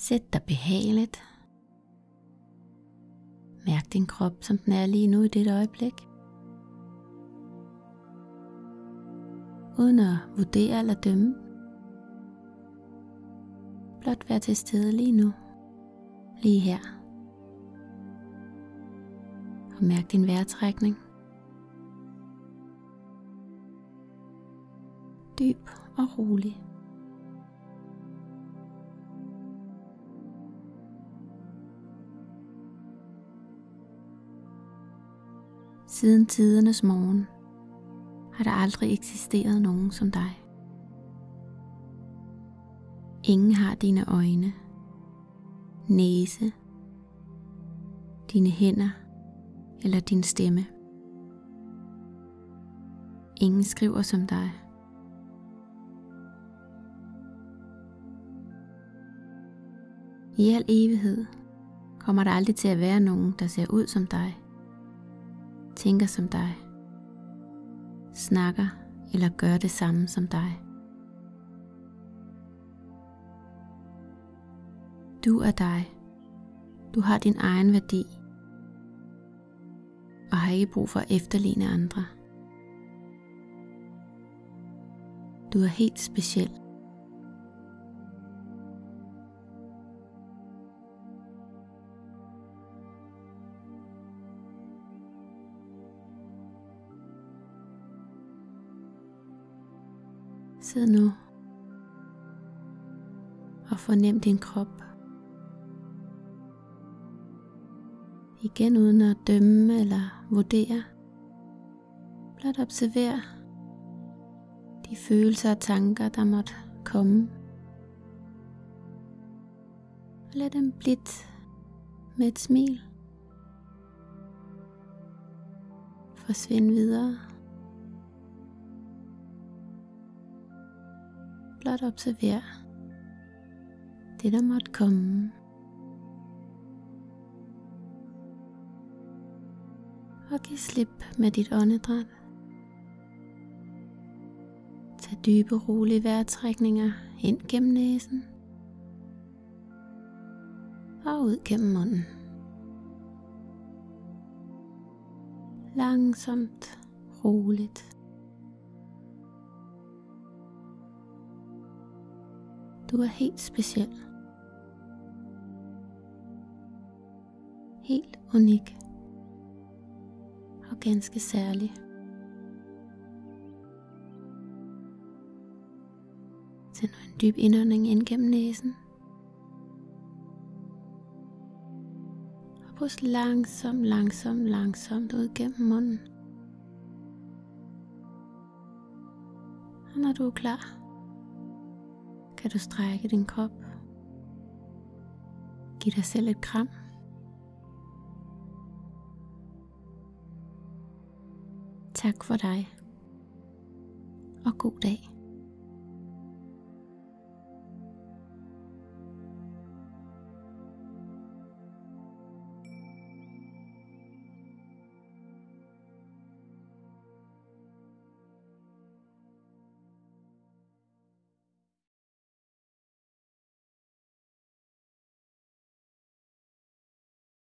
Sæt dig behageligt. Mærk din krop, som den er lige nu i dette øjeblik. Uden at vurdere eller dømme. Blot vær til stede lige nu. Lige her. Og mærk din vejrtrækning. Dyb og rolig. Siden tidernes morgen har der aldrig eksisteret nogen som dig. Ingen har dine øjne, næse, dine hænder eller din stemme. Ingen skriver som dig. I al evighed kommer der aldrig til at være nogen, der ser ud som dig tænker som dig, snakker eller gør det samme som dig. Du er dig. Du har din egen værdi og har ikke brug for at efterligne andre. Du er helt speciel. Sid nu og fornem din krop. Igen uden at dømme eller vurdere. Blot observer de følelser og tanker, der måtte komme. Og lad dem blidt med et smil Forsvind videre. Blot observer det, der måtte komme. Og giv slip med dit åndedræt. Tag dybe, rolige vejrtrækninger ind gennem næsen og ud gennem munden. Langsomt, roligt. Du er helt speciel. Helt unik. Og ganske særlig. Tag nu en dyb indånding ind gennem næsen. Og pust langsomt, langsomt, langsomt ud gennem munden. Og når du er klar, kan du strække din krop. Giv dig selv et kram. Tak for dig. Og god dag.